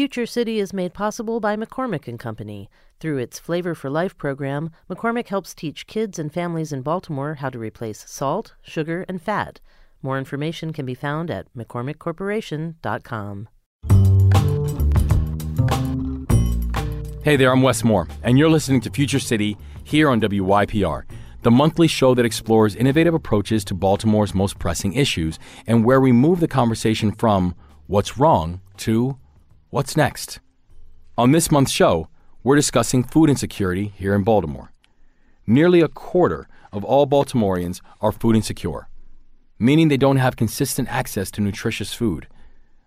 Future City is made possible by McCormick and Company. Through its Flavor for Life program, McCormick helps teach kids and families in Baltimore how to replace salt, sugar, and fat. More information can be found at mccormickcorporation.com. Hey there, I'm Wes Moore, and you're listening to Future City here on WYPR, the monthly show that explores innovative approaches to Baltimore's most pressing issues and where we move the conversation from what's wrong to what's next. On this month's show, we're discussing food insecurity here in Baltimore. Nearly a quarter of all Baltimoreans are food insecure, meaning they don't have consistent access to nutritious food.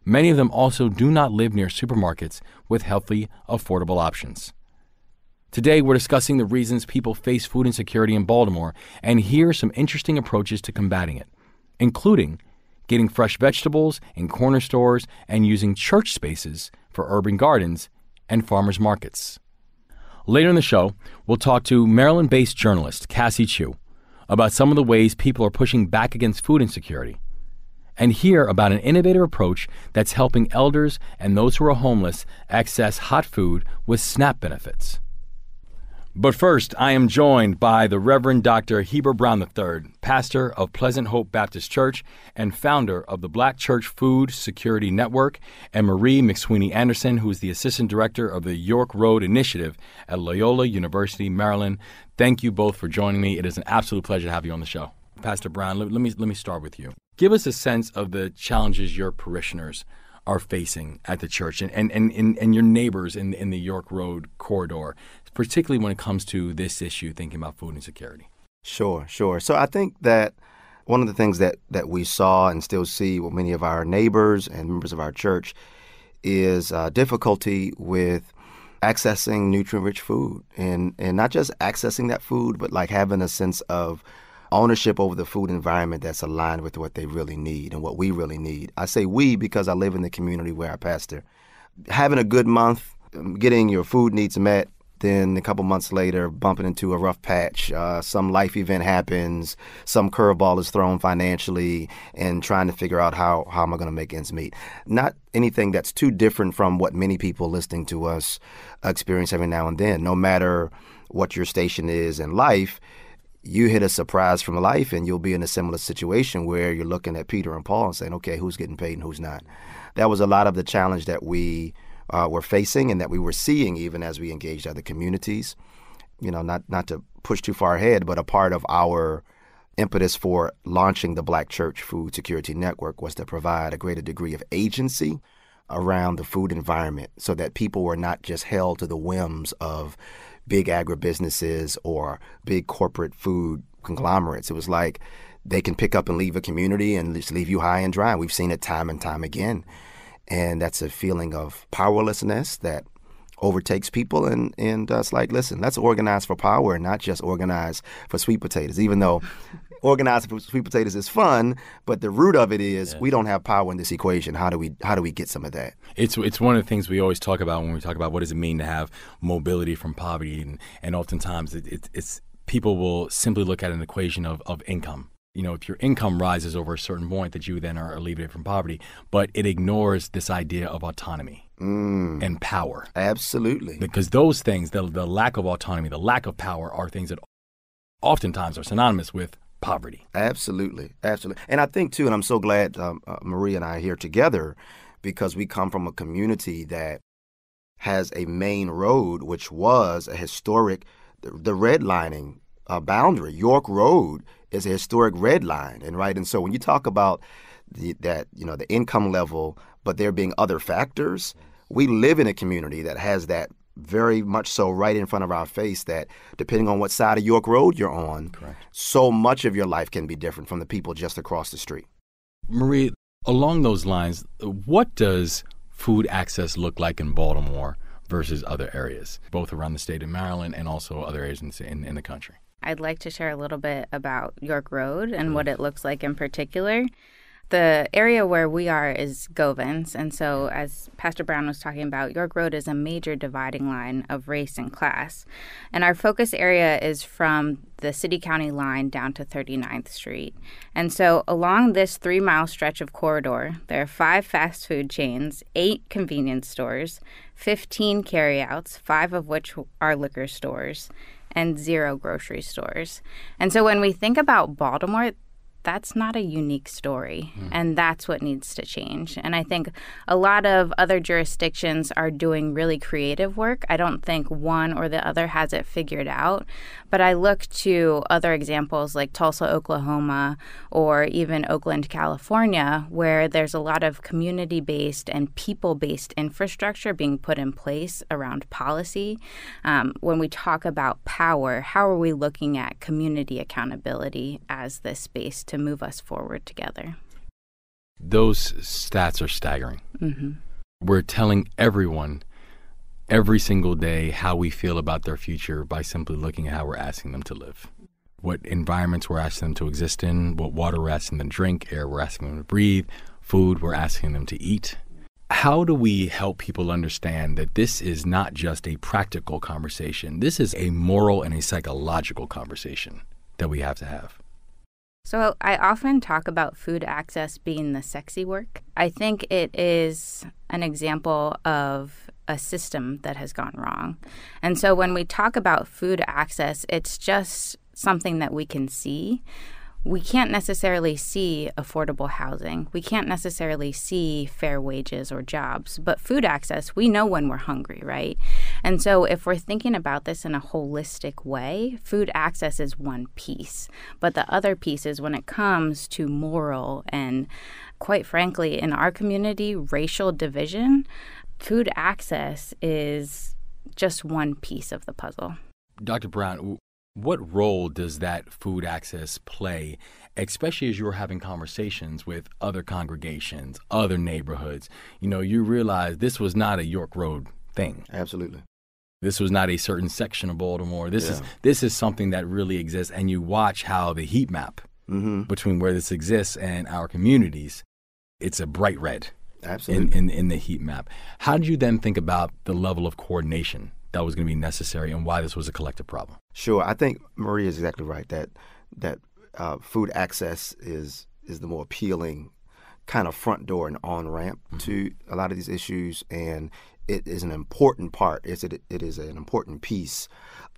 Many of them also do not live near supermarkets with healthy, affordable options. Today, we're discussing the reasons people face food insecurity in Baltimore and hear some interesting approaches to combating it, including getting fresh vegetables in corner stores and using church spaces for urban gardens and farmers markets. Later in the show, we'll talk to Maryland based journalist Cassie Chu about some of the ways people are pushing back against food insecurity and hear about an innovative approach that's helping elders and those who are homeless access hot food with SNAP benefits. But first, I am joined by the Reverend Dr. Heber Brown III, pastor of Pleasant Hope Baptist Church and founder of the Black Church Food Security Network, and Marie McSweeney Anderson, who is the assistant director of the York Road Initiative at Loyola University, Maryland. Thank you both for joining me. It is an absolute pleasure to have you on the show. Pastor Brown, let, let me let me start with you. Give us a sense of the challenges your parishioners are facing at the church and, and, and, and, your neighbors in, in the York Road corridor, particularly when it comes to this issue, thinking about food insecurity? Sure, sure. So I think that one of the things that, that we saw and still see with many of our neighbors and members of our church is uh, difficulty with accessing nutrient rich food and, and not just accessing that food, but like having a sense of ownership over the food environment that's aligned with what they really need and what we really need. I say we because I live in the community where I pastor. Having a good month, um, getting your food needs met, then a couple months later, bumping into a rough patch. Uh, some life event happens, some curveball is thrown financially, and trying to figure out how, how am I going to make ends meet. Not anything that's too different from what many people listening to us experience every now and then. No matter what your station is in life, you hit a surprise from life and you'll be in a similar situation where you're looking at Peter and Paul and saying, okay, who's getting paid and who's not. That was a lot of the challenge that we uh, were facing and that we were seeing even as we engaged other communities. You know, not, not to push too far ahead, but a part of our impetus for launching the Black Church Food Security Network was to provide a greater degree of agency around the food environment so that people were not just held to the whims of big agribusinesses or big corporate food conglomerates. It was like they can pick up and leave a community and just leave you high and dry. We've seen it time and time again. And that's a feeling of powerlessness that overtakes people. And, and uh, it's like, listen, let's organize for power and not just organize for sweet potatoes, even though organizing for sweet potatoes is fun, but the root of it is yeah. we don't have power in this equation. How do we how do we get some of that? It's it's one of the things we always talk about when we talk about what does it mean to have mobility from poverty, and and oftentimes it, it, it's people will simply look at an equation of, of income. You know, if your income rises over a certain point, that you then are alleviated from poverty, but it ignores this idea of autonomy. Mm. and power. Absolutely. Because those things, the, the lack of autonomy, the lack of power, are things that oftentimes are synonymous with poverty. Absolutely, absolutely. And I think too, and I'm so glad um, uh, Marie and I are here together because we come from a community that has a main road, which was a historic, the, the redlining uh, boundary. York Road is a historic red line, and right, and so when you talk about the, that, you know, the income level, but there being other factors, we live in a community that has that very much so right in front of our face that depending on what side of York Road you're on, Correct. so much of your life can be different from the people just across the street. Marie, along those lines, what does food access look like in Baltimore versus other areas, both around the state of Maryland and also other areas in, in the country? I'd like to share a little bit about York Road and what it looks like in particular. The area where we are is Govans. And so, as Pastor Brown was talking about, York Road is a major dividing line of race and class. And our focus area is from the city county line down to 39th Street. And so, along this three mile stretch of corridor, there are five fast food chains, eight convenience stores, 15 carryouts, five of which are liquor stores, and zero grocery stores. And so, when we think about Baltimore, that's not a unique story. Mm. And that's what needs to change. And I think a lot of other jurisdictions are doing really creative work. I don't think one or the other has it figured out. But I look to other examples like Tulsa, Oklahoma, or even Oakland, California, where there's a lot of community based and people based infrastructure being put in place around policy. Um, when we talk about power, how are we looking at community accountability as this space to move us forward together? Those stats are staggering. Mm-hmm. We're telling everyone every single day how we feel about their future by simply looking at how we're asking them to live. What environments we're asking them to exist in, what water we're asking them to drink, air we're asking them to breathe, food we're asking them to eat. How do we help people understand that this is not just a practical conversation? This is a moral and a psychological conversation that we have to have. So, I often talk about food access being the sexy work. I think it is an example of a system that has gone wrong. And so when we talk about food access, it's just something that we can see. We can't necessarily see affordable housing. We can't necessarily see fair wages or jobs. But food access, we know when we're hungry, right? And so if we're thinking about this in a holistic way, food access is one piece. But the other piece is when it comes to moral and quite frankly, in our community, racial division, food access is just one piece of the puzzle. Dr. Brown, what role does that food access play, especially as you're having conversations with other congregations, other neighborhoods? You know, you realize this was not a York Road thing. Absolutely. This was not a certain section of Baltimore. This yeah. is this is something that really exists, and you watch how the heat map mm-hmm. between where this exists and our communities. It's a bright red. Absolutely. In, in, in the heat map. How did you then think about the level of coordination that was going to be necessary and why this was a collective problem? Sure. I think Maria is exactly right that that uh, food access is is the more appealing kind of front door and on ramp mm-hmm. to a lot of these issues, and it is an important part. It's it, it is an important piece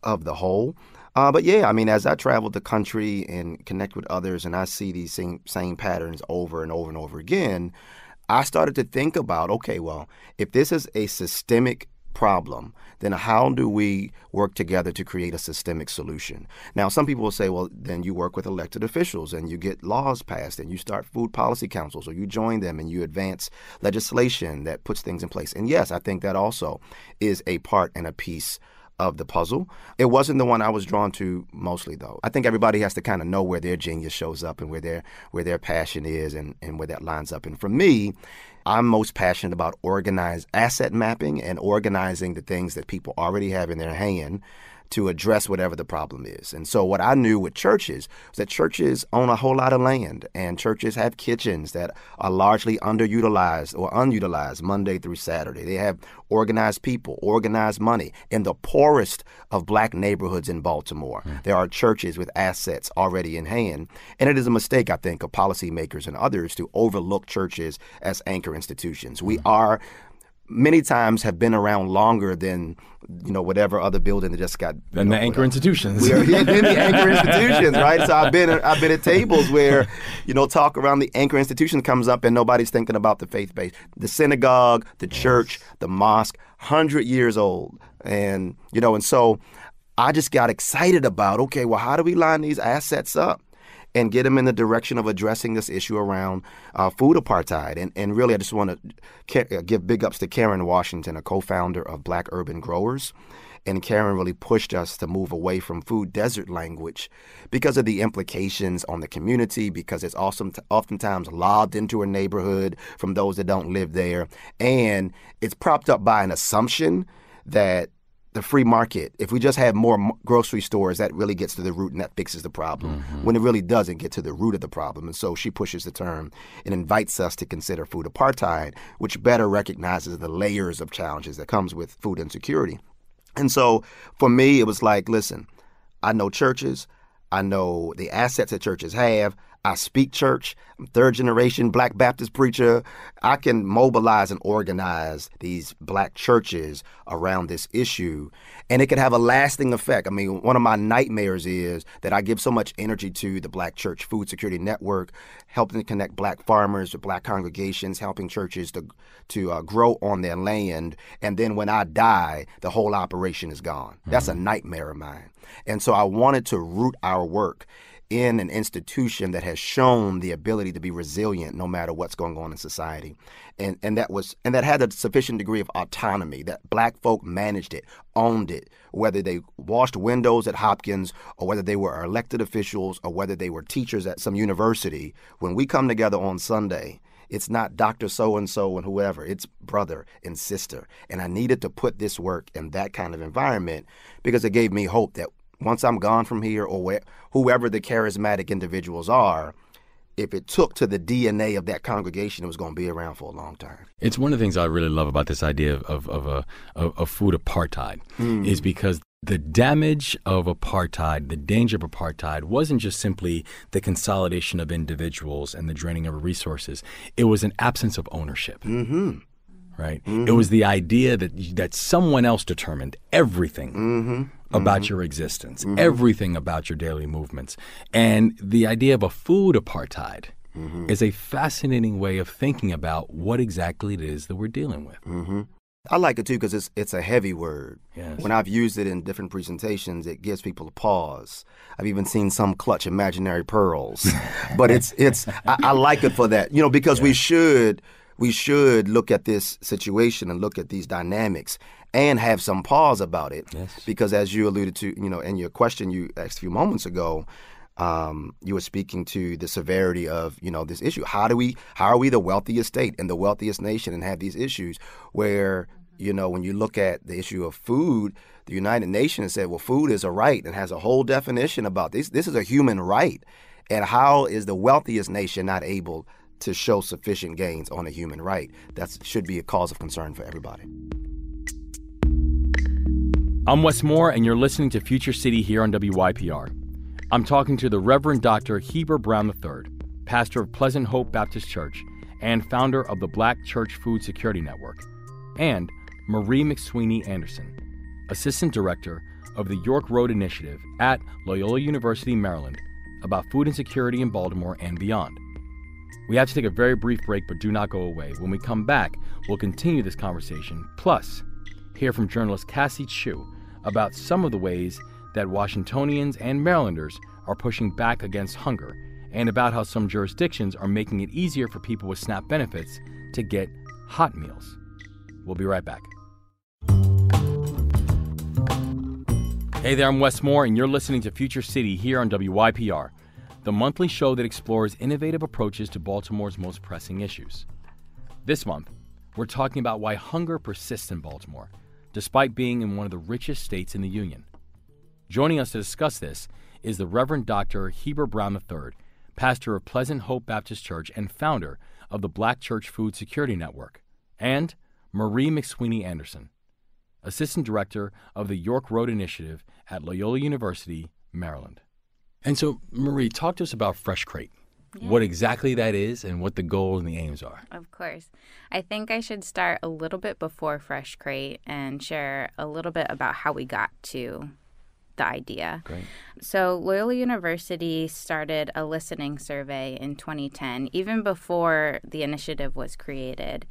of the whole. Uh, but yeah, I mean, as I travel the country and connect with others, and I see these same same patterns over and over and over again, I started to think about okay, well, if this is a systemic problem, then how do we work together to create a systemic solution? Now, some people will say, well, then you work with elected officials and you get laws passed and you start food policy councils or you join them and you advance legislation that puts things in place. And yes, I think that also is a part and a piece of the puzzle. It wasn't the one I was drawn to mostly though. I think everybody has to kind of know where their genius shows up and where their where their passion is and, and where that lines up. And for me, I'm most passionate about organized asset mapping and organizing the things that people already have in their hand to address whatever the problem is. And so, what I knew with churches was that churches own a whole lot of land, and churches have kitchens that are largely underutilized or unutilized Monday through Saturday. They have organized people, organized money. In the poorest of black neighborhoods in Baltimore, mm. there are churches with assets already in hand. And it is a mistake, I think, of policymakers and others to overlook churches as anchor institutions. We mm. are many times have been around longer than you know whatever other building that just got than the anchor institutions. We are in the anchor institutions, right? So I've been I've been at tables where you know talk around the anchor institution comes up and nobody's thinking about the faith base, the synagogue, the church, the mosque, hundred years old, and you know, and so I just got excited about okay, well, how do we line these assets up? And get them in the direction of addressing this issue around uh, food apartheid. And, and really, I just want to uh, give big ups to Karen Washington, a co founder of Black Urban Growers. And Karen really pushed us to move away from food desert language because of the implications on the community, because it's awesome oftentimes lobbed into a neighborhood from those that don't live there. And it's propped up by an assumption that the free market, if we just have more grocery stores, that really gets to the root and that fixes the problem. Mm-hmm. When it really doesn't get to the root of the problem. And so she pushes the term and invites us to consider food apartheid, which better recognizes the layers of challenges that comes with food insecurity. And so for me, it was like, listen, I know churches, I know the assets that churches have. I speak church. I'm third generation Black Baptist preacher. I can mobilize and organize these black churches around this issue, and it can have a lasting effect. I mean, one of my nightmares is that I give so much energy to the Black Church Food Security Network, helping to connect black farmers to black congregations, helping churches to to uh, grow on their land, and then when I die, the whole operation is gone. That's a mm-hmm. nightmare of mine. And so I wanted to root our work in an institution that has shown the ability to be resilient no matter what's going on in society. And and that was and that had a sufficient degree of autonomy that black folk managed it, owned it, whether they washed windows at Hopkins or whether they were elected officials or whether they were teachers at some university. When we come together on Sunday, it's not Dr. So and so and whoever. It's brother and sister. And I needed to put this work in that kind of environment because it gave me hope that once I'm gone from here, or where, whoever the charismatic individuals are, if it took to the DNA of that congregation, it was going to be around for a long time. It's one of the things I really love about this idea of of, of a of, of food apartheid mm. is because the damage of apartheid, the danger of apartheid, wasn't just simply the consolidation of individuals and the draining of resources. It was an absence of ownership. Mm-hmm right? Mm-hmm. It was the idea that that someone else determined everything mm-hmm. About mm-hmm. your existence, mm-hmm. everything about your daily movements, and the idea of a food apartheid mm-hmm. is a fascinating way of thinking about what exactly it is that we're dealing with. Mm-hmm. I like it too because it's it's a heavy word. Yes. When I've used it in different presentations, it gives people a pause. I've even seen some clutch imaginary pearls, but it's it's I, I, like it for that. You know, because yeah. we should we should look at this situation and look at these dynamics and have some pause about it. Yes. Because as you alluded to, you know, in your question you asked a few moments ago, um, you were speaking to the severity of you know this issue. How do we? How are we the wealthiest state and the wealthiest nation and have these issues where you know when you look at the issue of food, the United Nations said, well, food is a right and has a whole definition about this. This is a human right, and how is the wealthiest nation not able to show sufficient gains on a human right. That should be a cause of concern for everybody. I'm Wes Moore, and you're listening to Future City here on WYPR. I'm talking to the Reverend Dr. Heber Brown III, pastor of Pleasant Hope Baptist Church and founder of the Black Church Food Security Network, and Marie McSweeney Anderson, assistant director of the York Road Initiative at Loyola University, Maryland, about food insecurity in Baltimore and beyond. We have to take a very brief break, but do not go away. When we come back, we'll continue this conversation, plus, hear from journalist Cassie Chu about some of the ways that Washingtonians and Marylanders are pushing back against hunger, and about how some jurisdictions are making it easier for people with SNAP benefits to get hot meals. We'll be right back. Hey there, I'm Wes Moore, and you're listening to Future City here on WYPR the monthly show that explores innovative approaches to Baltimore's most pressing issues. This month, we're talking about why hunger persists in Baltimore, despite being in one of the richest states in the Union. Joining us to discuss this is the Reverend Dr. Heber Brown III, pastor of Pleasant Hope Baptist Church and founder of the Black Church Food Security Network, and Marie McSweeney Anderson, assistant director of the York Road Initiative at Loyola University, Maryland. And so, Marie, talk to us about Fresh Crate. Yeah. What exactly that is and what the goals and the aims are. Of course. I think I should start a little bit before Fresh Crate and share a little bit about how we got to the idea. Great. So, Loyola University started a listening survey in 2010, even before the initiative was created.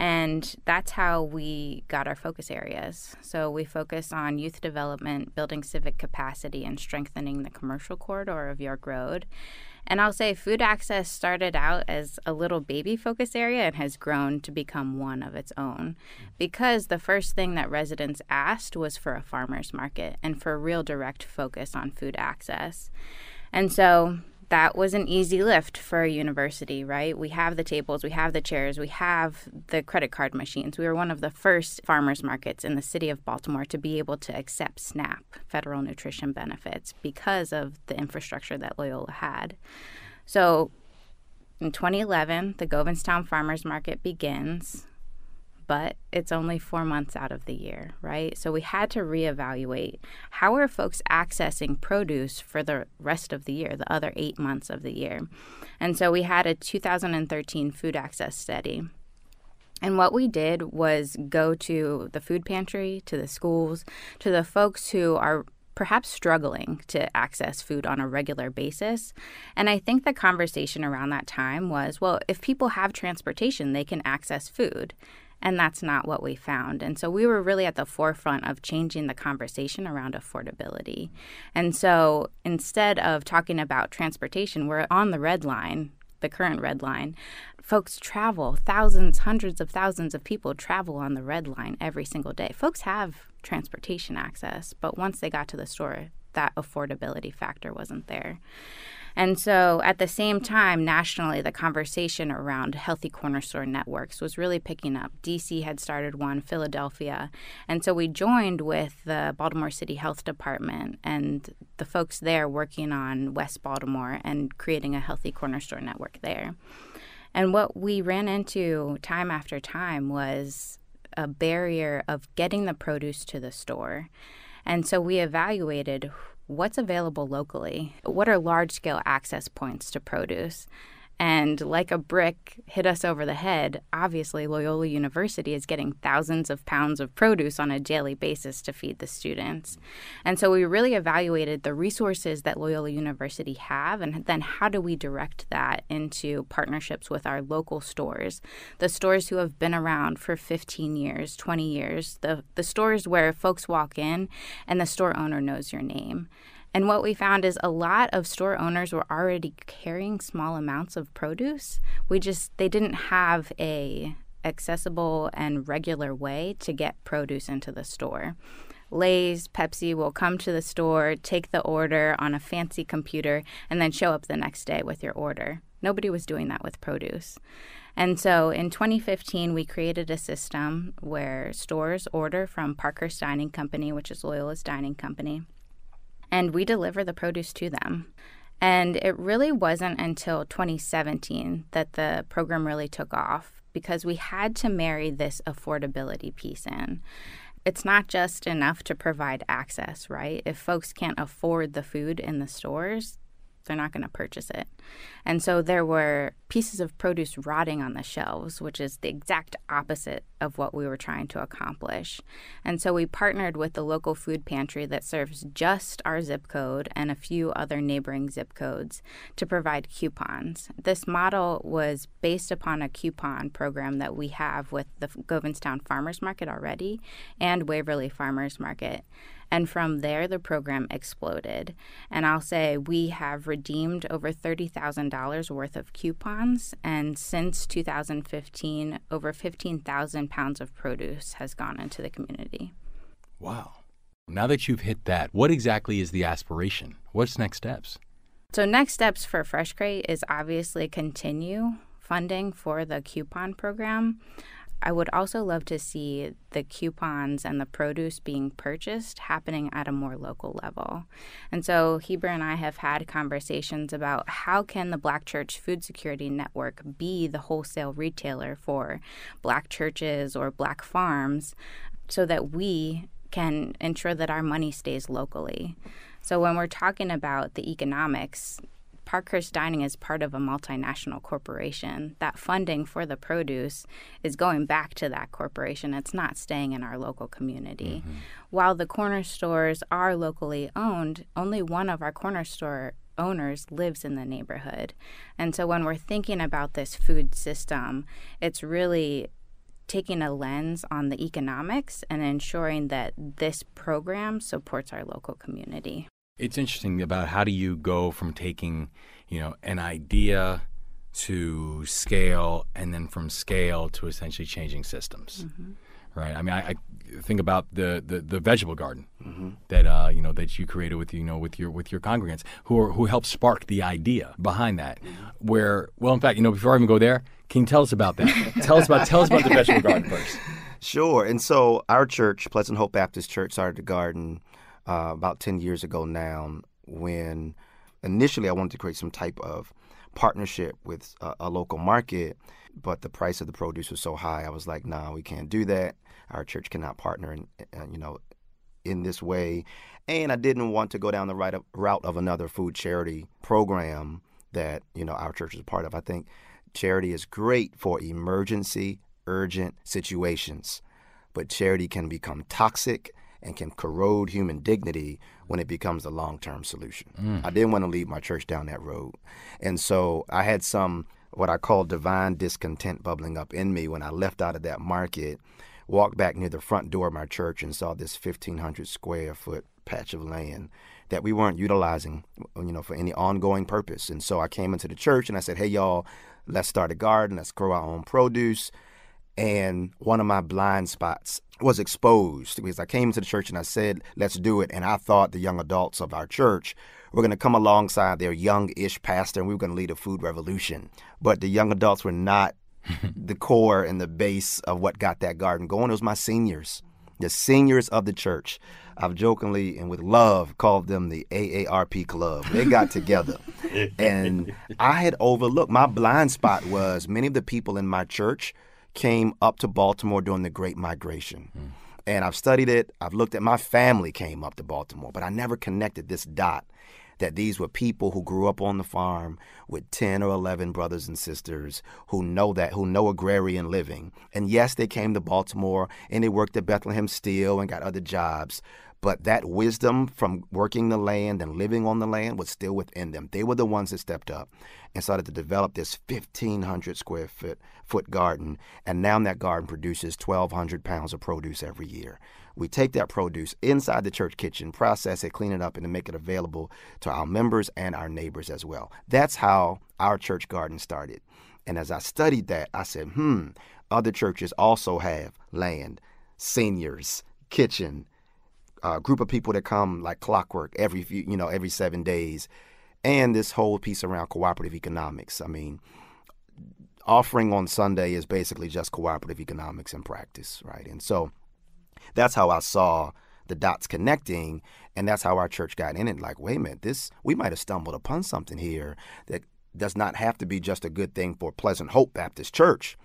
And that's how we got our focus areas. So we focus on youth development, building civic capacity, and strengthening the commercial corridor of York Road. And I'll say food access started out as a little baby focus area and has grown to become one of its own. Because the first thing that residents asked was for a farmer's market and for real direct focus on food access. And so that was an easy lift for a university, right? We have the tables, we have the chairs, we have the credit card machines. We were one of the first farmers markets in the city of Baltimore to be able to accept SNAP, federal nutrition benefits, because of the infrastructure that Loyola had. So in 2011, the Govanstown Farmers Market begins but it's only four months out of the year, right? So we had to reevaluate how are folks accessing produce for the rest of the year, the other eight months of the year. And so we had a 2013 food access study. And what we did was go to the food pantry, to the schools, to the folks who are perhaps struggling to access food on a regular basis. And I think the conversation around that time was well, if people have transportation, they can access food. And that's not what we found. And so we were really at the forefront of changing the conversation around affordability. And so instead of talking about transportation, we're on the red line, the current red line. Folks travel, thousands, hundreds of thousands of people travel on the red line every single day. Folks have transportation access, but once they got to the store, that affordability factor wasn't there. And so at the same time, nationally, the conversation around healthy corner store networks was really picking up. DC had started one, Philadelphia. And so we joined with the Baltimore City Health Department and the folks there working on West Baltimore and creating a healthy corner store network there. And what we ran into time after time was a barrier of getting the produce to the store. And so we evaluated what's available locally, what are large scale access points to produce, and like a brick hit us over the head, obviously, Loyola University is getting thousands of pounds of produce on a daily basis to feed the students. And so we really evaluated the resources that Loyola University have and then how do we direct that into partnerships with our local stores, the stores who have been around for 15 years, 20 years, the, the stores where folks walk in and the store owner knows your name. And what we found is a lot of store owners were already carrying small amounts of produce. We just they didn't have a accessible and regular way to get produce into the store. Lay's, Pepsi will come to the store, take the order on a fancy computer, and then show up the next day with your order. Nobody was doing that with produce. And so in 2015, we created a system where stores order from Parkhurst Dining Company, which is Loyola's dining company and we deliver the produce to them. And it really wasn't until 2017 that the program really took off because we had to marry this affordability piece in. It's not just enough to provide access, right? If folks can't afford the food in the stores, they're not going to purchase it. And so there were pieces of produce rotting on the shelves, which is the exact opposite of what we were trying to accomplish. And so we partnered with the local food pantry that serves just our zip code and a few other neighboring zip codes to provide coupons. This model was based upon a coupon program that we have with the Govanstown Farmers Market already and Waverly Farmers Market. And from there, the program exploded. And I'll say we have redeemed over $30,000 worth of coupons. And since 2015, over 15,000 pounds of produce has gone into the community. Wow. Now that you've hit that, what exactly is the aspiration? What's next steps? So, next steps for Fresh Crate is obviously continue funding for the coupon program. I would also love to see the coupons and the produce being purchased happening at a more local level. And so Heber and I have had conversations about how can the Black Church Food Security Network be the wholesale retailer for black churches or black farms so that we can ensure that our money stays locally. So when we're talking about the economics, Parkhurst Dining is part of a multinational corporation. That funding for the produce is going back to that corporation. It's not staying in our local community. Mm-hmm. While the corner stores are locally owned, only one of our corner store owners lives in the neighborhood. And so when we're thinking about this food system, it's really taking a lens on the economics and ensuring that this program supports our local community it's interesting about how do you go from taking, you know, an idea to scale and then from scale to essentially changing systems. Mm-hmm. Right. I mean, I, I, think about the, the, the vegetable garden. Mm-hmm. that uh, you know that you created with you know with your with your congregants who are, who helped spark the idea behind that. Mm-hmm. Where well, in fact, you know, before I even go there, can you tell us about that? tell us about tell us about the vegetable garden first. Sure. And so our church, Pleasant Hope Baptist Church, started the garden uh, about ten years ago now. When initially I wanted to create some type of partnership with a, a local market, but the price of the produce was so high. I was like, nah, we can't do that. Our church cannot partner, in, you know, in this way." And I didn't want to go down the right of, route of another food charity program that you know our church is a part of. I think charity is great for emergency, urgent situations, but charity can become toxic and can corrode human dignity when it becomes a long term solution. Mm. I didn't want to lead my church down that road. And so I had some what I call divine discontent bubbling up in me when I left out of that market, walked back near the front door of my church and saw this 1,500 square foot patch of land that we weren't utilizing, you know, for any ongoing purpose. And so I came into the church and I said, "Hey, y'all, let's start a garden. Let's grow our own produce." And one of my blind spots was exposed because I came to the church and I said, let's do it. And I thought the young adults of our church were going to come alongside their young ish pastor and we were going to lead a food revolution. But the young adults were not the core and the base of what got that garden going. It was my seniors, the seniors of the church. I've jokingly and with love called them the AARP Club. They got together. and I had overlooked my blind spot was many of the people in my church came up to Baltimore during the Great Migration. Mm. And I've studied it. I've looked at my family came up to Baltimore, but I never connected this dot that these were people who grew up on the farm with 10 or 11 brothers and sisters who know that, who know agrarian living. And yes, they came to Baltimore and they worked at Bethlehem Steel and got other jobs, but that wisdom from working the land and living on the land was still within them. They were the ones that stepped up and started to develop this 1,500 square foot, foot garden. And now that garden produces 1,200 pounds of produce every year. We take that produce inside the church kitchen, process it, clean it up, and make it available to our members and our neighbors as well. That's how our church garden started. And as I studied that, I said, hmm, other churches also have land, seniors, kitchen, a group of people that come like clockwork every few, you know, every seven days, and this whole piece around cooperative economics. I mean, offering on Sunday is basically just cooperative economics in practice, right? And so that's how I saw the dots connecting, and that's how our church got in it. Like, wait a minute, this we might have stumbled upon something here that does not have to be just a good thing for Pleasant Hope Baptist Church,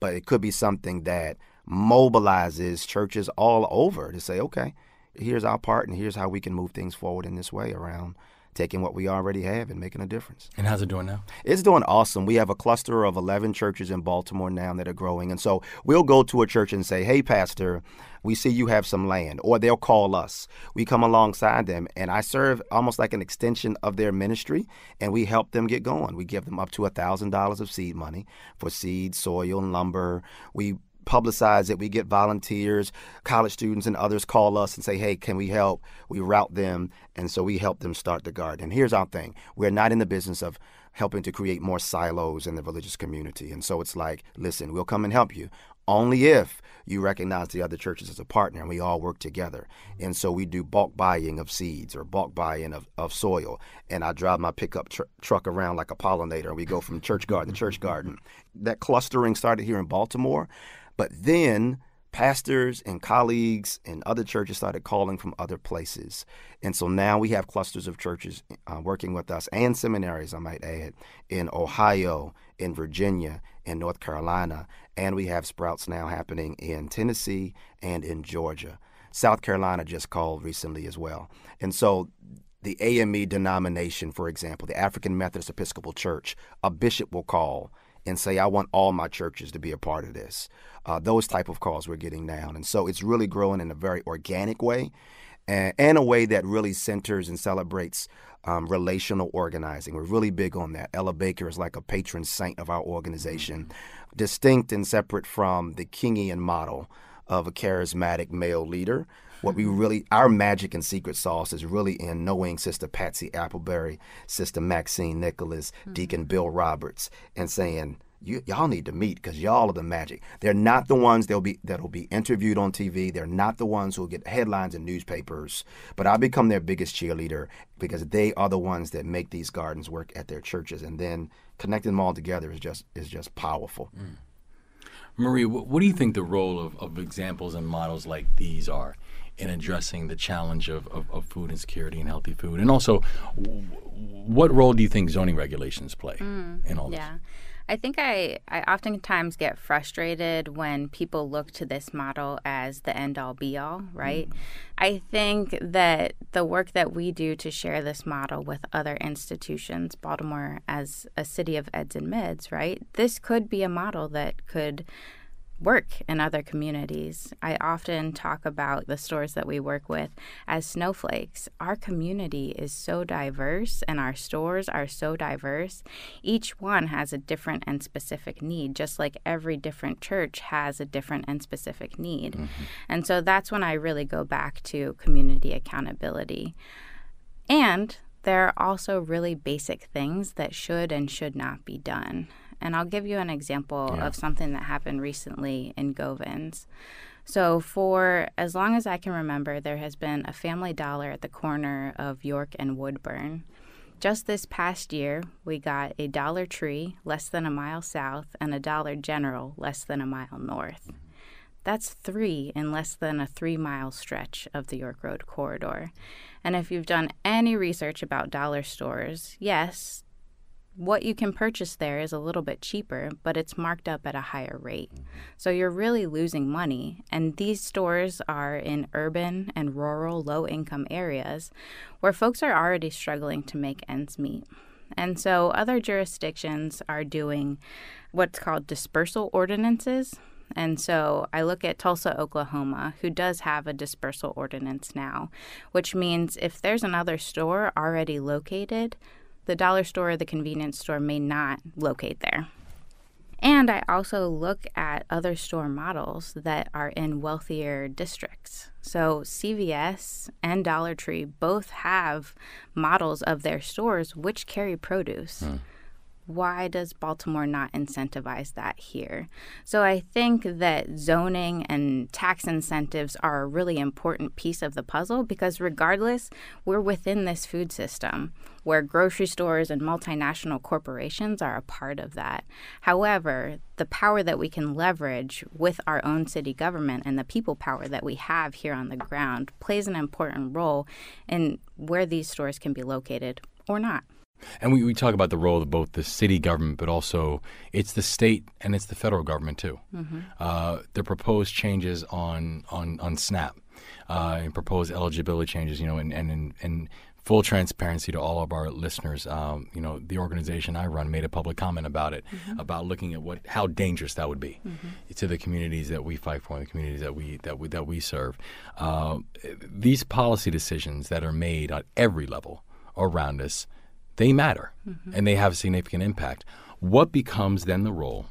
but it could be something that mobilizes churches all over to say, okay, here's our part and here's how we can move things forward in this way around taking what we already have and making a difference. And how's it doing now? It's doing awesome. We have a cluster of 11 churches in Baltimore now that are growing. And so we'll go to a church and say, hey, Pastor, we see you have some land, or they'll call us. We come alongside them, and I serve almost like an extension of their ministry, and we help them get going. We give them up to $1,000 of seed money for seed, soil, and lumber. We publicize it. We get volunteers, college students, and others call us and say, hey, can we help? We route them, and so we help them start the garden. And here's our thing we're not in the business of helping to create more silos in the religious community. And so it's like, listen, we'll come and help you only if you recognize the other churches as a partner and we all work together. And so we do bulk buying of seeds or bulk buying of, of soil. And I drive my pickup tr- truck around like a pollinator and we go from church garden to church garden. That clustering started here in Baltimore. But then pastors and colleagues and other churches started calling from other places. And so now we have clusters of churches uh, working with us and seminaries, I might add, in Ohio, in Virginia, in North Carolina. And we have sprouts now happening in Tennessee and in Georgia. South Carolina just called recently as well. And so the AME denomination, for example, the African Methodist Episcopal Church, a bishop will call and say, I want all my churches to be a part of this. Uh, those type of calls we're getting now. And so it's really growing in a very organic way and, and a way that really centers and celebrates um, relational organizing. We're really big on that. Ella Baker is like a patron saint of our organization, mm-hmm. distinct and separate from the Kingian model of a charismatic male leader. What we really, our magic and secret sauce is really in knowing Sister Patsy Appleberry, Sister Maxine Nicholas, mm-hmm. Deacon Bill Roberts, and saying, you, y'all need to meet because y'all are the magic. They're not the ones that'll be that'll be interviewed on TV. They're not the ones who'll get headlines in newspapers. But I become their biggest cheerleader because they are the ones that make these gardens work at their churches, and then connecting them all together is just is just powerful. Mm. Marie, what do you think the role of, of examples and models like these are in addressing the challenge of, of, of, food insecurity and healthy food? And also, what role do you think zoning regulations play mm, in all this? yeah. this? I think I, I oftentimes get frustrated when people look to this model as the end all be all, right? Mm. I think that the work that we do to share this model with other institutions, Baltimore as a city of eds and meds, right? This could be a model that could work in other communities. I often talk about the stores that we work with as snowflakes. Our community is so diverse and our stores are so diverse. Each one has a different and specific need, just like every different church has a different and specific need. Mm-hmm. And so that's when I really go back to community accountability. And there are also really basic things that should and should not be done. And I'll give you an example yeah. of something that happened recently in Govans. So, for as long as I can remember, there has been a family dollar at the corner of York and Woodbourne. Just this past year, we got a Dollar Tree less than a mile south and a Dollar General less than a mile north. That's three in less than a three mile stretch of the York Road corridor. And if you've done any research about dollar stores, yes, what you can purchase there is a little bit cheaper, but it's marked up at a higher rate. So you're really losing money. And these stores are in urban and rural low income areas where folks are already struggling to make ends meet. And so other jurisdictions are doing what's called dispersal ordinances. And so I look at Tulsa, Oklahoma, who does have a dispersal ordinance now, which means if there's another store already located, the dollar store or the convenience store may not locate there. And I also look at other store models that are in wealthier districts. So CVS and Dollar Tree both have models of their stores which carry produce. Hmm why does Baltimore not incentivize that here? So I think that zoning and tax incentives are a really important piece of the puzzle because regardless, we're within this food system where grocery stores and multinational corporations are a part of that. However, the power that we can leverage with our own city government and the people power that we have here on the ground plays an important role in where these stores can be located or not. And we, we talk about the role of both the city government, but also it's the state and it's the federal government too. Mm-hmm. Uh, the proposed changes on on on SNAP uh, and proposed eligibility changes, you know, and and and full transparency to all of our listeners. Um, you know, the organization I run made a public comment about it, mm-hmm. about looking at what how dangerous that would be mm-hmm. to the communities that we fight for, and the communities that we that we that we serve. Uh, these policy decisions that are made at every level around us they matter mm-hmm. and they have a significant impact. What becomes then the role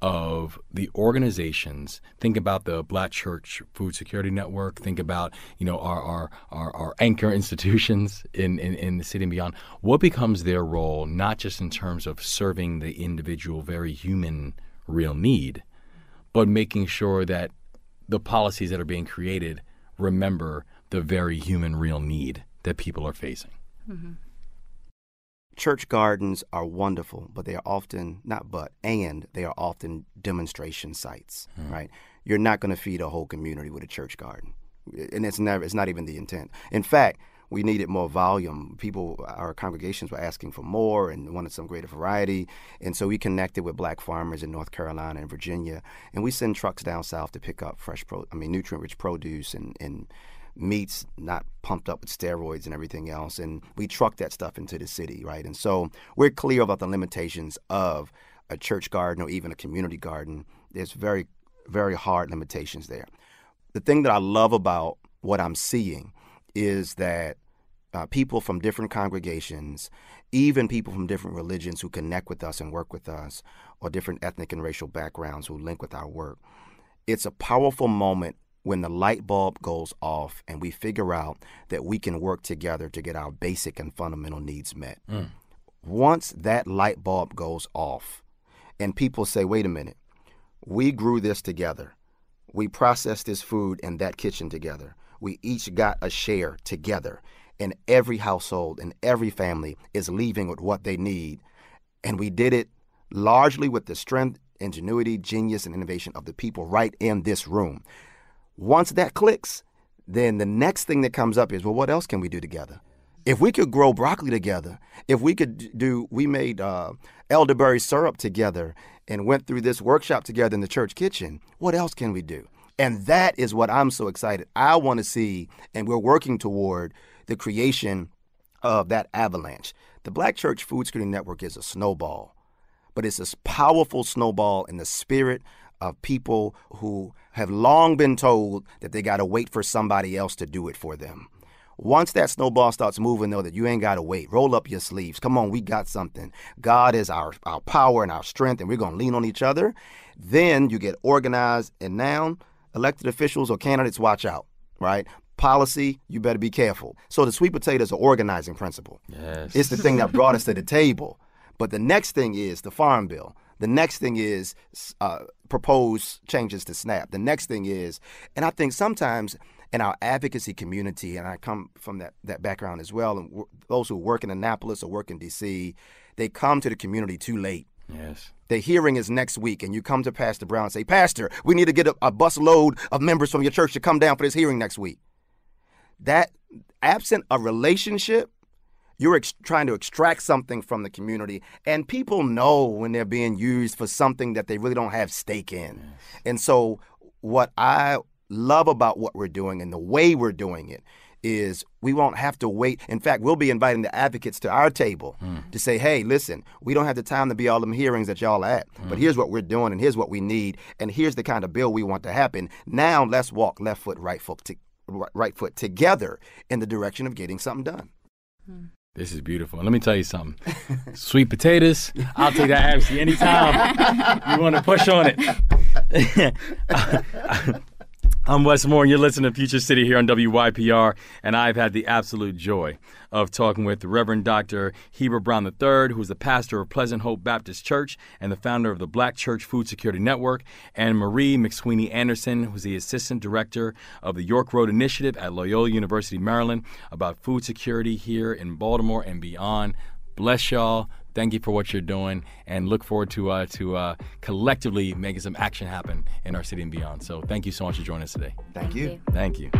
of the organizations? Think about the Black Church Food Security Network. Think about you know our our, our, our anchor institutions in, in, in the city and beyond. What becomes their role, not just in terms of serving the individual, very human, real need, but making sure that the policies that are being created remember the very human, real need that people are facing. Mm-hmm church gardens are wonderful, but they are often not but and they are often demonstration sites, mm. right? You're not going to feed a whole community with a church garden, and it's never it's not even the intent. In fact, we needed more volume. People, our congregations were asking for more and wanted some greater variety. And so we connected with black farmers in North Carolina and Virginia. And we send trucks down south to pick up fresh, pro- I mean, nutrient rich produce and, and meats not pumped up with steroids and everything else. And we truck that stuff into the city, right? And so we're clear about the limitations of a church garden or even a community garden. There's very, very hard limitations there. The thing that I love about what I'm seeing is that uh, people from different congregations, even people from different religions who connect with us and work with us, or different ethnic and racial backgrounds who link with our work, it's a powerful moment when the light bulb goes off and we figure out that we can work together to get our basic and fundamental needs met. Mm. Once that light bulb goes off and people say, wait a minute, we grew this together. We processed this food in that kitchen together. We each got a share together. And every household and every family is leaving with what they need. And we did it largely with the strength, ingenuity, genius, and innovation of the people right in this room. Once that clicks, then the next thing that comes up is, well, what else can we do together? If we could grow broccoli together, if we could do, we made uh, elderberry syrup together and went through this workshop together in the church kitchen, what else can we do? And that is what I'm so excited. I want to see, and we're working toward the creation of that avalanche. The Black Church Food Security Network is a snowball, but it's a powerful snowball in the spirit of people who have long been told that they got to wait for somebody else to do it for them. Once that snowball starts moving, though, that you ain't got to wait. Roll up your sleeves. Come on, we got something. God is our, our power and our strength, and we're going to lean on each other. Then you get organized, and now elected officials or candidates, watch out, right? Policy, you better be careful. So the sweet potato is an organizing principle. Yes. It's the thing that brought us to the table. But the next thing is the farm bill. The next thing is uh, proposed changes to SNAP. The next thing is, and I think sometimes in our advocacy community, and I come from that, that background as well, and those who work in Annapolis or work in D.C., they come to the community too late. Yes. The hearing is next week, and you come to Pastor Brown and say, Pastor, we need to get a, a bus load of members from your church to come down for this hearing next week. That, absent a relationship, you're ex- trying to extract something from the community, and people know when they're being used for something that they really don't have stake in. Yes. And so, what I love about what we're doing and the way we're doing it is we won't have to wait. In fact, we'll be inviting the advocates to our table mm. to say, hey, listen, we don't have the time to be all them hearings that y'all at, mm. but here's what we're doing and here's what we need and here's the kind of bill we want to happen. Now let's walk left foot, right foot, to, right foot together in the direction of getting something done. Mm. This is beautiful. let me tell you something. Sweet potatoes, I'll take that absolutely anytime you want to push on it. I'm Wes Moore, and you're listening to Future City here on WYPR, and I've had the absolute joy of talking with Reverend Dr. Heber Brown III, who's the pastor of Pleasant Hope Baptist Church and the founder of the Black Church Food Security Network, and Marie McSweeney Anderson, who's the assistant director of the York Road Initiative at Loyola University, Maryland, about food security here in Baltimore and beyond. Bless y'all. Thank you for what you're doing, and look forward to uh, to uh, collectively making some action happen in our city and beyond. So, thank you so much for joining us today. Thank, you. Thank you.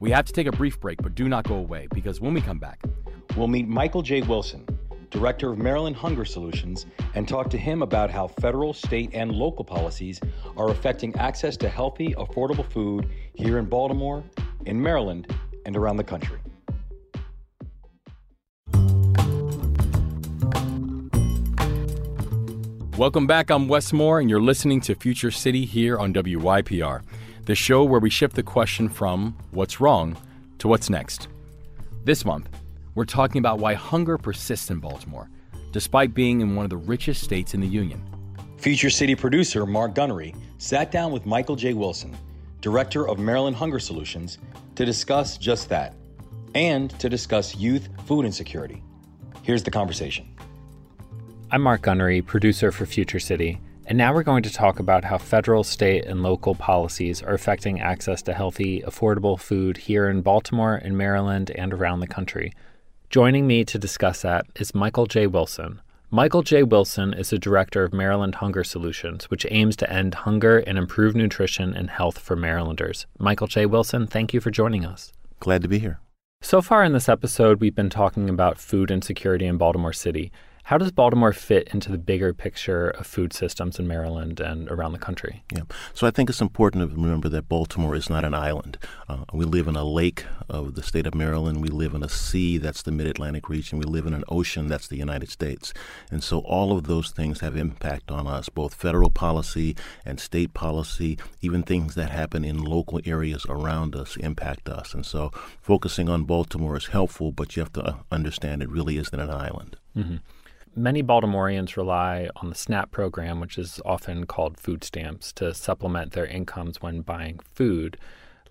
We have to take a brief break, but do not go away because when we come back, we'll meet Michael J. Wilson, director of Maryland Hunger Solutions, and talk to him about how federal, state, and local policies are affecting access to healthy, affordable food here in Baltimore, in Maryland, and around the country. Welcome back. I'm Wes Moore, and you're listening to Future City here on WYPR, the show where we shift the question from what's wrong to what's next. This month, we're talking about why hunger persists in Baltimore, despite being in one of the richest states in the Union. Future City producer Mark Gunnery sat down with Michael J. Wilson, director of Maryland Hunger Solutions, to discuss just that and to discuss youth food insecurity. Here's the conversation. I'm Mark Gunnery, producer for Future City, and now we're going to talk about how federal, state, and local policies are affecting access to healthy, affordable food here in Baltimore and Maryland and around the country. Joining me to discuss that is Michael J. Wilson. Michael J. Wilson is the director of Maryland Hunger Solutions, which aims to end hunger and improve nutrition and health for Marylanders. Michael J. Wilson, thank you for joining us. Glad to be here. So far in this episode, we've been talking about food insecurity in Baltimore City. How does Baltimore fit into the bigger picture of food systems in Maryland and around the country? Yeah. So I think it's important to remember that Baltimore is not an island. Uh, we live in a lake of the state of Maryland. We live in a sea that's the mid Atlantic region. We live in an ocean that's the United States. And so all of those things have impact on us, both federal policy and state policy, even things that happen in local areas around us impact us. And so focusing on Baltimore is helpful, but you have to understand it really isn't an island. Mm-hmm. Many Baltimoreans rely on the SNAP program, which is often called food stamps, to supplement their incomes when buying food.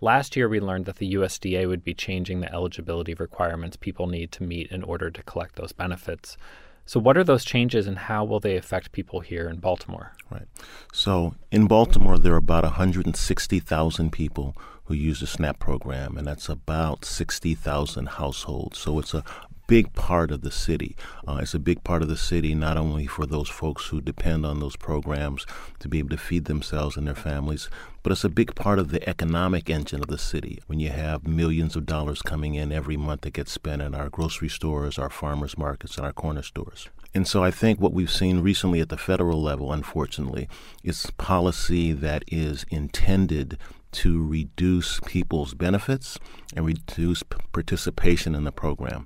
Last year, we learned that the USDA would be changing the eligibility requirements people need to meet in order to collect those benefits. So, what are those changes and how will they affect people here in Baltimore? Right. So, in Baltimore, there are about 160,000 people who use the SNAP program, and that's about 60,000 households. So, it's a big part of the city. Uh, it's a big part of the city not only for those folks who depend on those programs to be able to feed themselves and their families, but it's a big part of the economic engine of the city. When you have millions of dollars coming in every month that gets spent in our grocery stores, our farmers markets, and our corner stores. And so I think what we've seen recently at the federal level, unfortunately, is policy that is intended to reduce people's benefits and reduce p- participation in the program.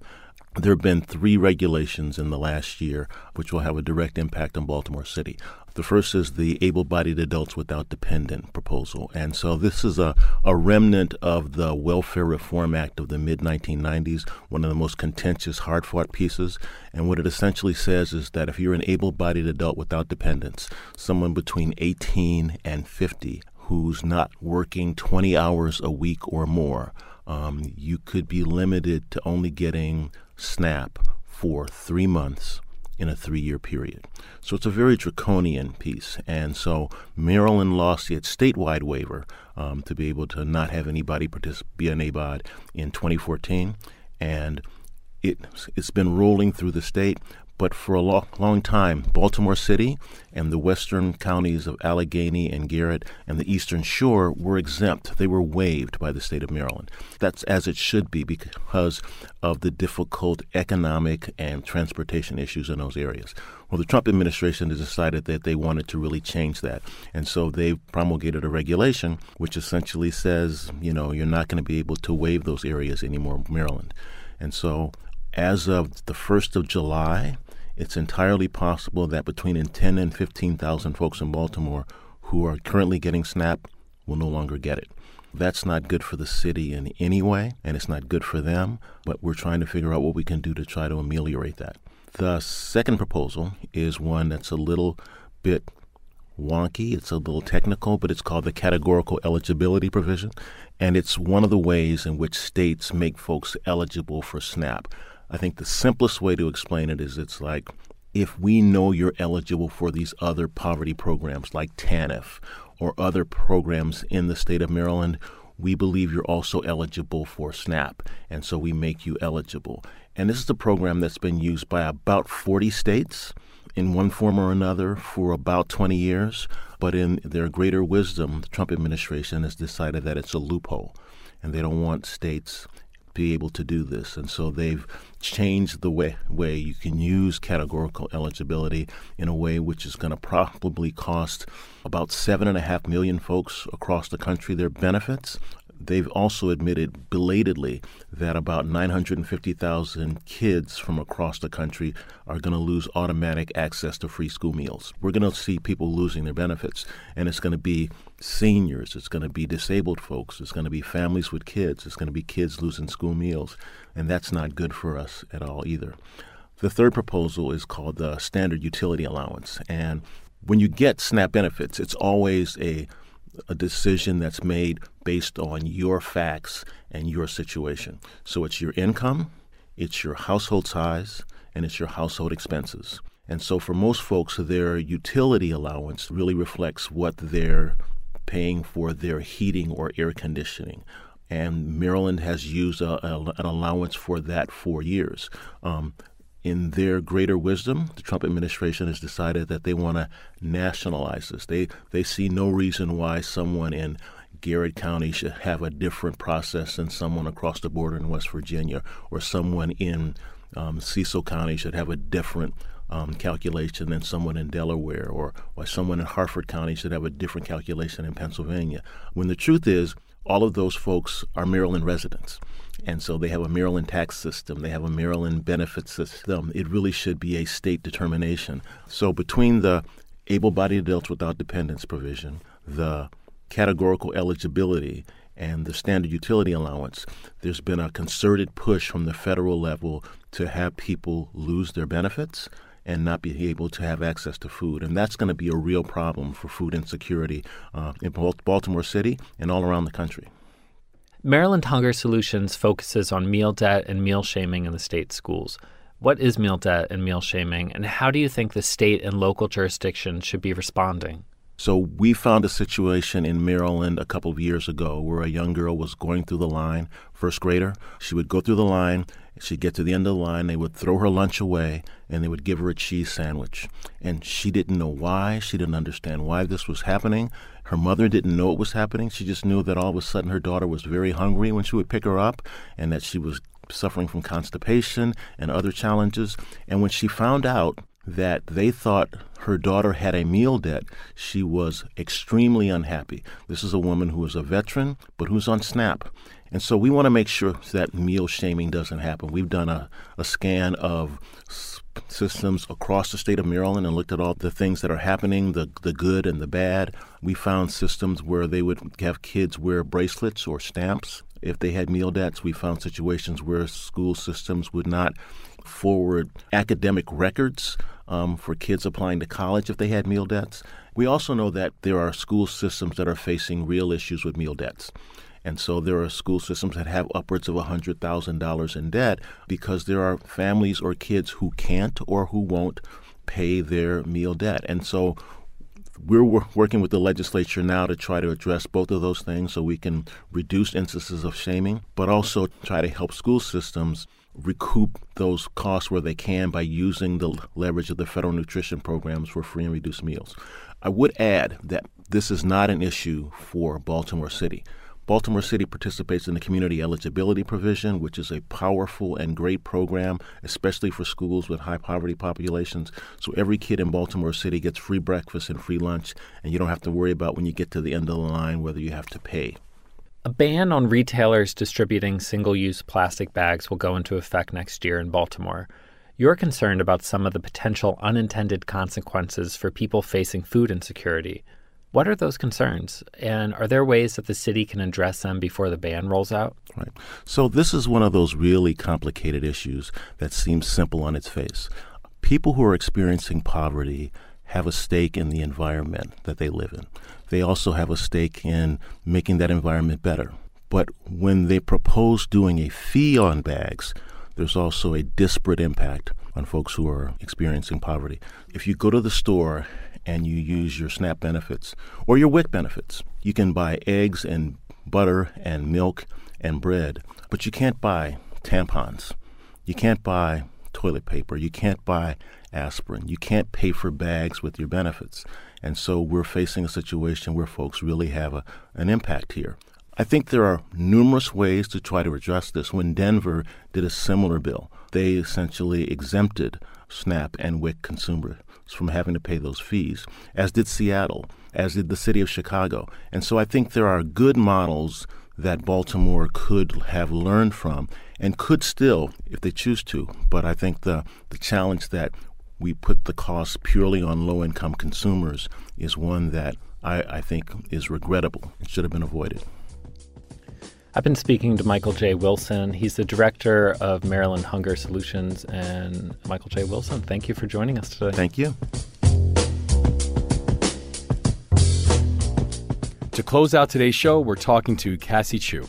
There have been three regulations in the last year which will have a direct impact on Baltimore City. The first is the able bodied adults without dependent proposal. And so this is a, a remnant of the Welfare Reform Act of the mid 1990s, one of the most contentious, hard fought pieces. And what it essentially says is that if you're an able bodied adult without dependents, someone between 18 and 50 who's not working 20 hours a week or more, um, you could be limited to only getting SNAP for three months in a three year period. So it's a very draconian piece. And so Maryland lost its statewide waiver um, to be able to not have anybody particip- be an ABAWD in 2014. And it, it's been rolling through the state. But for a long, long time, Baltimore City and the western counties of Allegany and Garrett and the eastern shore were exempt. They were waived by the state of Maryland. That's as it should be because of the difficult economic and transportation issues in those areas. Well, the Trump administration has decided that they wanted to really change that. And so they promulgated a regulation which essentially says, you know, you're not going to be able to waive those areas anymore, Maryland. And so as of the 1st of July, it's entirely possible that between 10 and 15,000 folks in Baltimore who are currently getting SNAP will no longer get it. That's not good for the city in any way, and it's not good for them, but we're trying to figure out what we can do to try to ameliorate that. The second proposal is one that's a little bit wonky, it's a little technical, but it's called the categorical eligibility provision, and it's one of the ways in which states make folks eligible for SNAP. I think the simplest way to explain it is it's like if we know you're eligible for these other poverty programs like TANF or other programs in the state of Maryland, we believe you're also eligible for SNAP, and so we make you eligible. And this is a program that's been used by about 40 states in one form or another for about 20 years, but in their greater wisdom, the Trump administration has decided that it's a loophole, and they don't want states be able to do this. And so they've changed the way, way you can use categorical eligibility in a way which is going to probably cost about seven and a half million folks across the country their benefits. They've also admitted belatedly that about 950,000 kids from across the country are going to lose automatic access to free school meals. We're going to see people losing their benefits, and it's going to be seniors, it's going to be disabled folks, it's going to be families with kids, it's going to be kids losing school meals, and that's not good for us at all either. The third proposal is called the Standard Utility Allowance, and when you get SNAP benefits, it's always a a decision that's made based on your facts and your situation. So it's your income, it's your household size, and it's your household expenses. And so for most folks, their utility allowance really reflects what they're paying for their heating or air conditioning. And Maryland has used a, a, an allowance for that for years. Um, in their greater wisdom, the Trump administration has decided that they want to nationalize this. They they see no reason why someone in Garrett County should have a different process than someone across the border in West Virginia, or someone in um, Cecil County should have a different um, calculation than someone in Delaware, or why someone in Harford County should have a different calculation in Pennsylvania. When the truth is, all of those folks are Maryland residents. And so they have a Maryland tax system, they have a Maryland benefit system. It really should be a state determination. So between the able bodied adults without dependents provision, the categorical eligibility, and the standard utility allowance, there's been a concerted push from the federal level to have people lose their benefits and not be able to have access to food. And that's going to be a real problem for food insecurity uh, in Baltimore City and all around the country. Maryland Hunger Solutions focuses on meal debt and meal shaming in the state schools. What is meal debt and meal shaming, and how do you think the state and local jurisdictions should be responding? So, we found a situation in Maryland a couple of years ago where a young girl was going through the line, first grader. She would go through the line, she'd get to the end of the line, they would throw her lunch away, and they would give her a cheese sandwich. And she didn't know why, she didn't understand why this was happening. Her mother didn't know it was happening. She just knew that all of a sudden her daughter was very hungry when she would pick her up and that she was suffering from constipation and other challenges. And when she found out that they thought her daughter had a meal debt, she was extremely unhappy. This is a woman who is a veteran, but who's on SNAP. And so we want to make sure that meal shaming doesn't happen. We've done a, a scan of systems across the state of Maryland and looked at all the things that are happening, the, the good and the bad. We found systems where they would have kids wear bracelets or stamps if they had meal debts. We found situations where school systems would not forward academic records um, for kids applying to college if they had meal debts. We also know that there are school systems that are facing real issues with meal debts. And so there are school systems that have upwards of $100,000 in debt because there are families or kids who can't or who won't pay their meal debt. And so we're working with the legislature now to try to address both of those things so we can reduce instances of shaming, but also try to help school systems recoup those costs where they can by using the leverage of the federal nutrition programs for free and reduced meals. I would add that this is not an issue for Baltimore City. Baltimore City participates in the community eligibility provision, which is a powerful and great program, especially for schools with high poverty populations. So every kid in Baltimore City gets free breakfast and free lunch, and you don't have to worry about when you get to the end of the line whether you have to pay. A ban on retailers distributing single use plastic bags will go into effect next year in Baltimore. You're concerned about some of the potential unintended consequences for people facing food insecurity. What are those concerns? And are there ways that the city can address them before the ban rolls out? Right. So, this is one of those really complicated issues that seems simple on its face. People who are experiencing poverty have a stake in the environment that they live in. They also have a stake in making that environment better. But when they propose doing a fee on bags, there's also a disparate impact on folks who are experiencing poverty. If you go to the store and you use your SNAP benefits or your WIC benefits. You can buy eggs and butter and milk and bread, but you can't buy tampons. You can't buy toilet paper. You can't buy aspirin. You can't pay for bags with your benefits. And so we're facing a situation where folks really have a, an impact here. I think there are numerous ways to try to address this. When Denver did a similar bill, they essentially exempted SNAP and WIC consumers from having to pay those fees, as did Seattle, as did the city of Chicago. And so I think there are good models that Baltimore could have learned from and could still, if they choose to. But I think the, the challenge that we put the cost purely on low income consumers is one that I, I think is regrettable. It should have been avoided. I've been speaking to Michael J. Wilson. He's the director of Maryland Hunger Solutions. And Michael J. Wilson, thank you for joining us today. Thank you. To close out today's show, we're talking to Cassie Chu.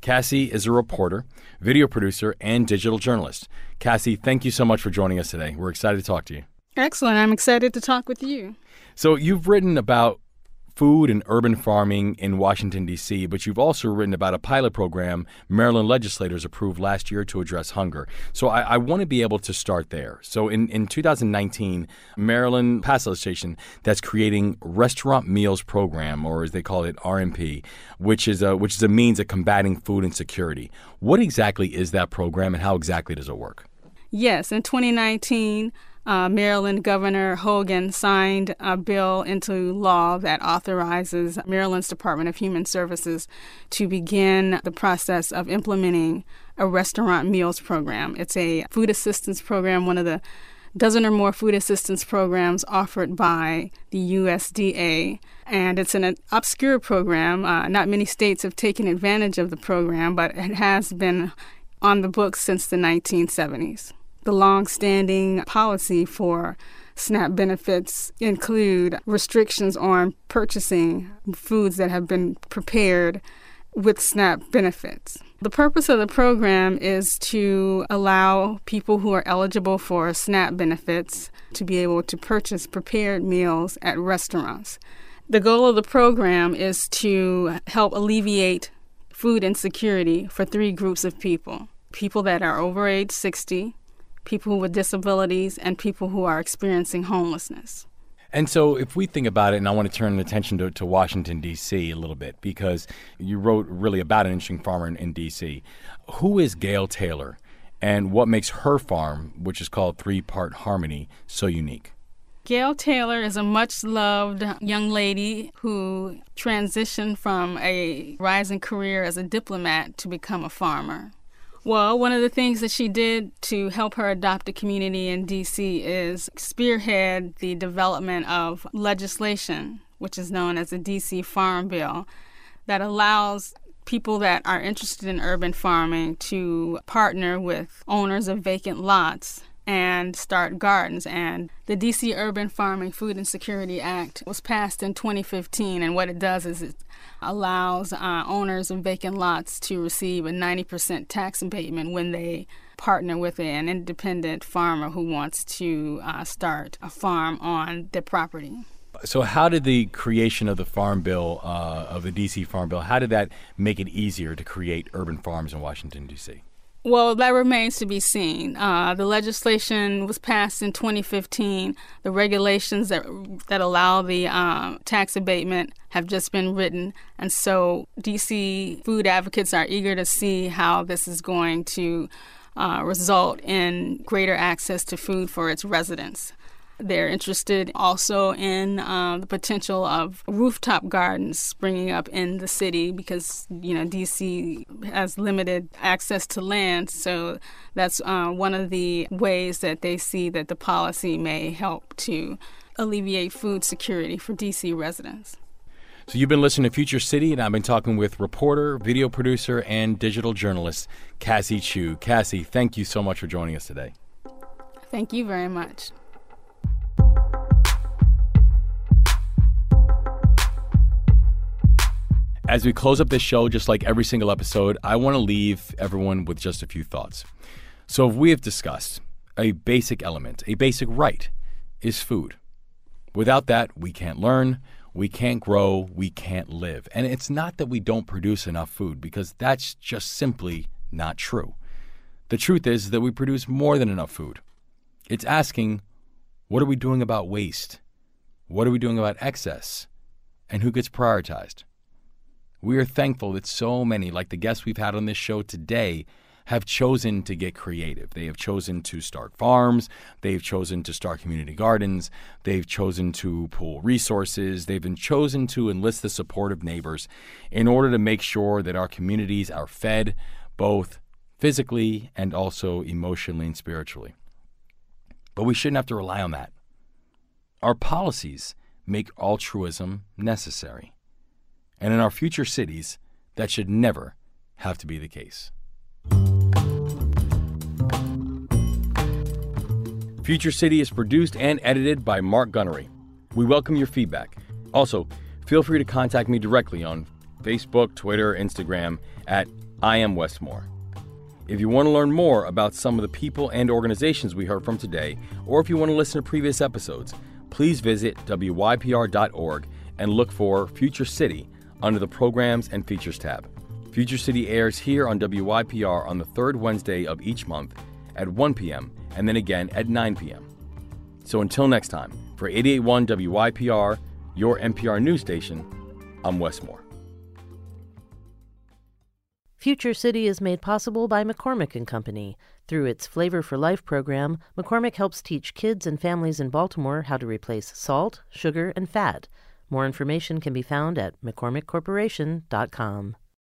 Cassie is a reporter, video producer, and digital journalist. Cassie, thank you so much for joining us today. We're excited to talk to you. Excellent. I'm excited to talk with you. So, you've written about food and urban farming in Washington, D.C., but you've also written about a pilot program Maryland legislators approved last year to address hunger. So I, I want to be able to start there. So in, in 2019, Maryland passed legislation that's creating Restaurant Meals Program, or as they call it, RMP, which is a, which is a means of combating food insecurity. What exactly is that program and how exactly does it work? Yes, in 2019, uh, Maryland Governor Hogan signed a bill into law that authorizes Maryland's Department of Human Services to begin the process of implementing a restaurant meals program. It's a food assistance program, one of the dozen or more food assistance programs offered by the USDA. And it's an obscure program. Uh, not many states have taken advantage of the program, but it has been on the books since the 1970s. The long-standing policy for SNAP benefits include restrictions on purchasing foods that have been prepared with SNAP benefits. The purpose of the program is to allow people who are eligible for SNAP benefits to be able to purchase prepared meals at restaurants. The goal of the program is to help alleviate food insecurity for three groups of people people that are over age 60, people with disabilities, and people who are experiencing homelessness. And so, if we think about it, and I want to turn attention to, to Washington, D.C. a little bit, because you wrote really about an interesting farmer in, in D.C. Who is Gail Taylor, and what makes her farm, which is called Three Part Harmony, so unique? Gail Taylor is a much loved young lady who transitioned from a rising career as a diplomat to become a farmer. Well, one of the things that she did to help her adopt a community in DC is spearhead the development of legislation, which is known as the DC Farm Bill, that allows people that are interested in urban farming to partner with owners of vacant lots and start gardens. And the DC Urban Farming Food and Security Act was passed in 2015. And what it does is it allows uh, owners of vacant lots to receive a 90% tax abatement when they partner with an independent farmer who wants to uh, start a farm on their property. So, how did the creation of the Farm Bill, uh, of the DC Farm Bill, how did that make it easier to create urban farms in Washington, D.C.? Well, that remains to be seen. Uh, the legislation was passed in 2015. The regulations that that allow the um, tax abatement have just been written, and so DC food advocates are eager to see how this is going to uh, result in greater access to food for its residents. They're interested also in uh, the potential of rooftop gardens springing up in the city because, you know, DC has limited access to land. So that's uh, one of the ways that they see that the policy may help to alleviate food security for DC residents. So you've been listening to Future City, and I've been talking with reporter, video producer, and digital journalist Cassie Chu. Cassie, thank you so much for joining us today. Thank you very much. As we close up this show, just like every single episode, I want to leave everyone with just a few thoughts. So, if we have discussed a basic element, a basic right is food. Without that, we can't learn, we can't grow, we can't live. And it's not that we don't produce enough food, because that's just simply not true. The truth is that we produce more than enough food. It's asking, what are we doing about waste? What are we doing about excess? And who gets prioritized? We are thankful that so many, like the guests we've had on this show today, have chosen to get creative. They have chosen to start farms. They've chosen to start community gardens. They've chosen to pool resources. They've been chosen to enlist the support of neighbors in order to make sure that our communities are fed both physically and also emotionally and spiritually. But we shouldn't have to rely on that. Our policies make altruism necessary. And in our future cities, that should never have to be the case. Future City is produced and edited by Mark Gunnery. We welcome your feedback. Also, feel free to contact me directly on Facebook, Twitter, Instagram at I am Wes Moore. If you want to learn more about some of the people and organizations we heard from today, or if you want to listen to previous episodes, please visit WYPR.org and look for Future City under the Programs and Features tab. Future City airs here on WYPR on the third Wednesday of each month at 1 p.m. and then again at 9 p.m. So until next time, for 881 WYPR, your NPR news station, I'm Wes Moore. Future City is made possible by McCormick and Company. Through its Flavor for Life program, McCormick helps teach kids and families in Baltimore how to replace salt, sugar, and fat more information can be found at mccormickcorporation.com.